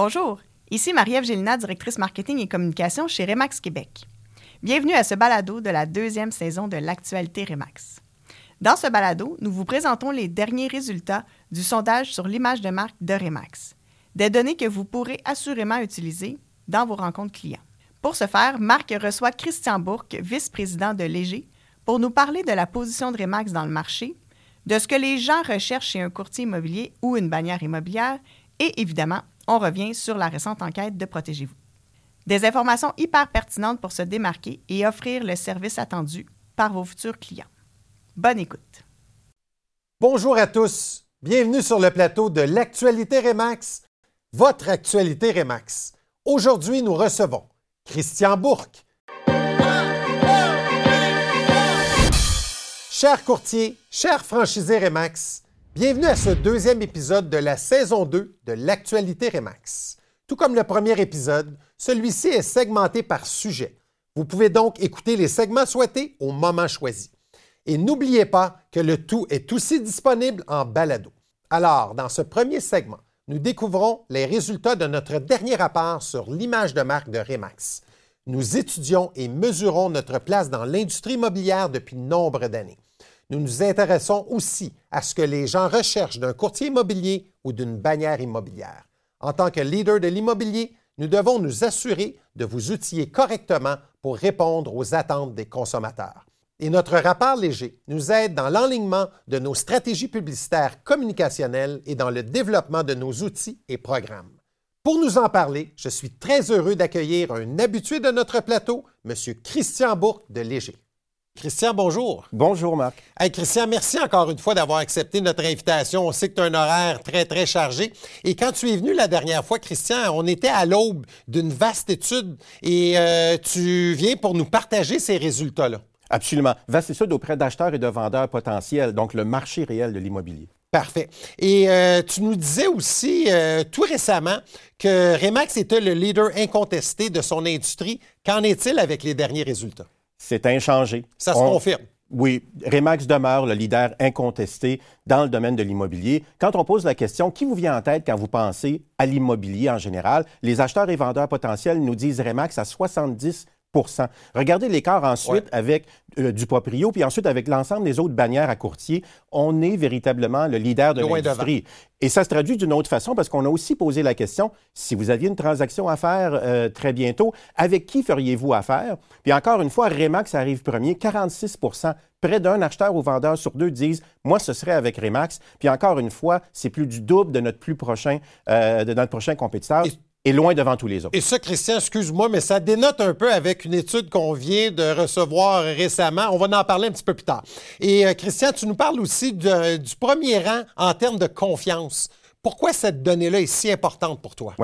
Bonjour, ici Marie-Ève Gélina, directrice marketing et communication chez Remax Québec. Bienvenue à ce balado de la deuxième saison de l'actualité Remax. Dans ce balado, nous vous présentons les derniers résultats du sondage sur l'image de marque de Remax, des données que vous pourrez assurément utiliser dans vos rencontres clients. Pour ce faire, Marc reçoit Christian Bourque, vice-président de Léger, pour nous parler de la position de Remax dans le marché, de ce que les gens recherchent chez un courtier immobilier ou une bannière immobilière et évidemment on revient sur la récente enquête de Protégez-vous. Des informations hyper pertinentes pour se démarquer et offrir le service attendu par vos futurs clients. Bonne écoute. Bonjour à tous. Bienvenue sur le plateau de l'actualité Remax, votre actualité Remax. Aujourd'hui, nous recevons Christian Bourque. Chers courtiers, chers franchisés Remax, Bienvenue à ce deuxième épisode de la saison 2 de l'actualité Remax. Tout comme le premier épisode, celui-ci est segmenté par sujet. Vous pouvez donc écouter les segments souhaités au moment choisi. Et n'oubliez pas que le tout est aussi disponible en balado. Alors, dans ce premier segment, nous découvrons les résultats de notre dernier rapport sur l'image de marque de Remax. Nous étudions et mesurons notre place dans l'industrie immobilière depuis nombre d'années nous nous intéressons aussi à ce que les gens recherchent d'un courtier immobilier ou d'une bannière immobilière. En tant que leader de l'immobilier, nous devons nous assurer de vous outiller correctement pour répondre aux attentes des consommateurs. Et notre rapport léger nous aide dans l'enlignement de nos stratégies publicitaires communicationnelles et dans le développement de nos outils et programmes. Pour nous en parler, je suis très heureux d'accueillir un habitué de notre plateau, M. Christian Bourque de Léger. Christian, bonjour. Bonjour, Marc. Hey, Christian, merci encore une fois d'avoir accepté notre invitation. On sait que tu as un horaire très, très chargé. Et quand tu es venu la dernière fois, Christian, on était à l'aube d'une vaste étude et euh, tu viens pour nous partager ces résultats-là. Absolument. Vaste étude auprès d'acheteurs et de vendeurs potentiels, donc le marché réel de l'immobilier. Parfait. Et euh, tu nous disais aussi euh, tout récemment que Remax était le leader incontesté de son industrie. Qu'en est-il avec les derniers résultats? C'est inchangé. Ça se confirme. Oui, Remax demeure le leader incontesté dans le domaine de l'immobilier. Quand on pose la question, qui vous vient en tête quand vous pensez à l'immobilier en général, les acheteurs et vendeurs potentiels nous disent Remax à 70 Regardez l'écart ensuite avec euh, du proprio, puis ensuite avec l'ensemble des autres bannières à courtier. On est véritablement le leader de l'industrie. Et ça se traduit d'une autre façon parce qu'on a aussi posé la question, si vous aviez une transaction à faire euh, très bientôt, avec qui feriez-vous affaire? Puis encore une fois, Remax arrive premier, 46% Près d'un acheteur ou vendeur sur deux disent, moi, ce serait avec Remax. Puis encore une fois, c'est plus du double de notre plus prochain, euh, de notre prochain compétiteur et loin devant tous les autres. Et ça, Christian, excuse-moi, mais ça dénote un peu avec une étude qu'on vient de recevoir récemment. On va en parler un petit peu plus tard. Et euh, Christian, tu nous parles aussi du premier rang en termes de confiance. Pourquoi cette donnée-là est si importante pour toi?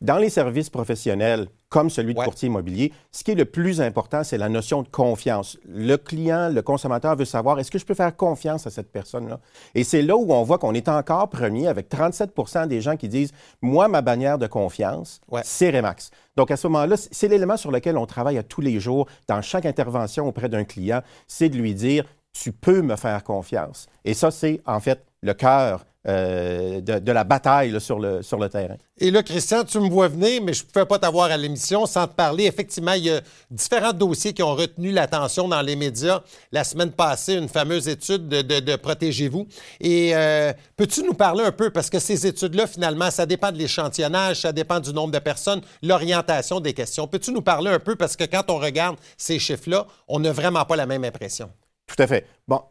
Dans les services professionnels, comme celui de courtier immobilier, ce qui est le plus important, c'est la notion de confiance. Le client, le consommateur veut savoir est-ce que je peux faire confiance à cette personne-là? Et c'est là où on voit qu'on est encore premier avec 37% des gens qui disent Moi, ma bannière de confiance, c'est Remax. Donc, à ce moment-là, c'est l'élément sur lequel on travaille à tous les jours dans chaque intervention auprès d'un client, c'est de lui dire Tu peux me faire confiance. Et ça, c'est en fait le cœur euh, de, la bataille sur, le, sur le terrain. Et là, Christian, tu me vois venir, mais je ne pouvais pas t'avoir à l'émission sans te parler. Effectivement, il y a différents dossiers qui ont retenu l'attention dans les médias. La semaine passée, une fameuse étude de, Protégez-vous. Et euh, peux-tu nous parler un peu, parce que ces études-là, finalement, ça dépend de l'échantillonnage, ça dépend du nombre de personnes, l'orientation des questions. Peux-tu nous parler un peu, parce que quand on regarde ces chiffres-là, on n'a vraiment pas la même impression. Tout à fait. Bon,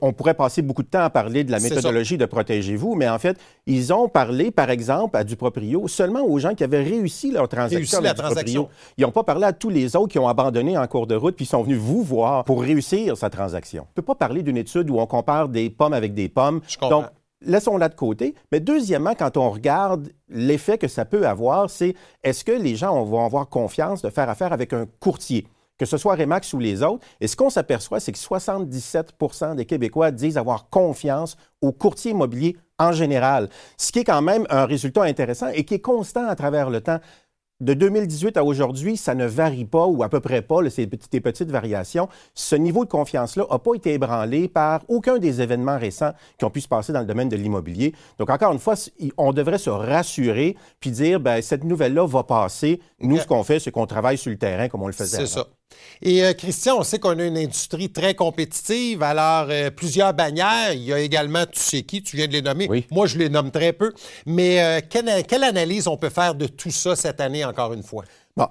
on pourrait passer beaucoup de temps à parler de la méthodologie de Protégez-vous, mais en fait, ils ont parlé, par exemple, à du proprio seulement aux gens qui avaient réussi leur transaction avec transaction. Ils n'ont pas parlé à tous les autres qui ont abandonné en cours de route puis sont venus vous voir pour réussir sa transaction. On ne peut pas parler d'une étude où on compare des pommes avec des pommes. Donc, laissons-la de côté. Mais deuxièmement, quand on regarde l'effet que ça peut avoir, c'est est-ce que les gens vont avoir confiance de faire affaire avec un courtier? Que ce soit Remax ou les autres. Et ce qu'on s'aperçoit, c'est que 77 des Québécois disent avoir confiance aux courtiers immobiliers en général, ce qui est quand même un résultat intéressant et qui est constant à travers le temps. de 2018 à aujourd'hui, ça ne varie pas ou à peu près pas, c'est des petites variations. Ce niveau de confiance-là n'a pas été ébranlé par aucun des événements récents qui ont pu se passer dans le domaine de l'immobilier. Donc, encore une fois, on devrait se rassurer puis dire, ben cette nouvelle-là va passer. Nous, ce qu'on fait, c'est qu'on travaille sur le terrain comme on le faisait. C'est ça. Et euh, Christian, on sait qu'on a une industrie très compétitive. Alors, euh, plusieurs bannières. Il y a également, tu sais qui, tu viens de les nommer. Oui. Moi, je les nomme très peu. Mais euh, quelle, quelle, analyse on peut faire de tout ça cette année, encore une fois? Bon.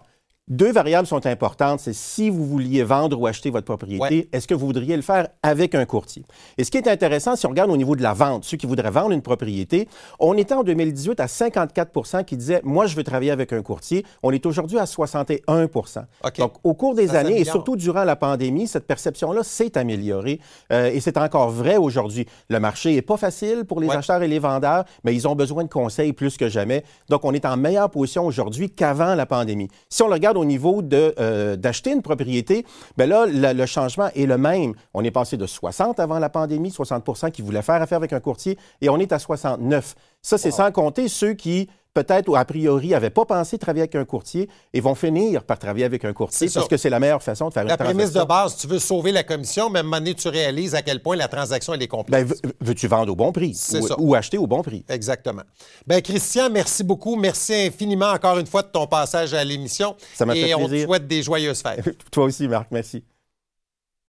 Deux variables sont importantes. C'est si vous vouliez vendre ou acheter votre propriété, Ouais. est-ce que vous voudriez le faire avec un courtier? Et ce qui est intéressant, si on regarde au niveau de la vente, ceux qui voudraient vendre une propriété, on était en 2018 à 54 qui disaient, moi, je veux travailler avec un courtier. On est aujourd'hui à 61 OK. Donc, au cours des Ça années, et surtout durant la pandémie, cette perception-là s'est améliorée. Euh, et c'est encore vrai aujourd'hui. Le marché n'est pas facile pour les Ouais. acheteurs et les vendeurs, mais ils ont besoin de conseils plus que jamais. Donc, on est en meilleure position aujourd'hui qu'avant la pandémie. Si on le regarde au niveau de, euh, d'acheter une propriété, ben là, le, le changement est le même. On est passé de 60 avant la pandémie, 60% qui voulaient faire affaire avec un courtier, et on est à 69. Ça, c'est sans compter ceux qui peut-être ou a priori n'avaient pas pensé travailler avec un courtier et vont finir par travailler avec un courtier ça. parce que c'est la meilleure façon de faire La une prémisse de transaction. base, tu veux sauver la commission, mais à un moment donné, tu réalises à quel point la transaction elle est complexe. Ben, veux- veux-tu vendre au bon prix ou, ça. ou acheter au bon prix? Exactement. Ben Christian, merci beaucoup. Merci infiniment encore une fois de ton passage à l'émission. Ça m'a Et fait on te plaisir. souhaite des joyeuses fêtes. Toi aussi, Marc, merci.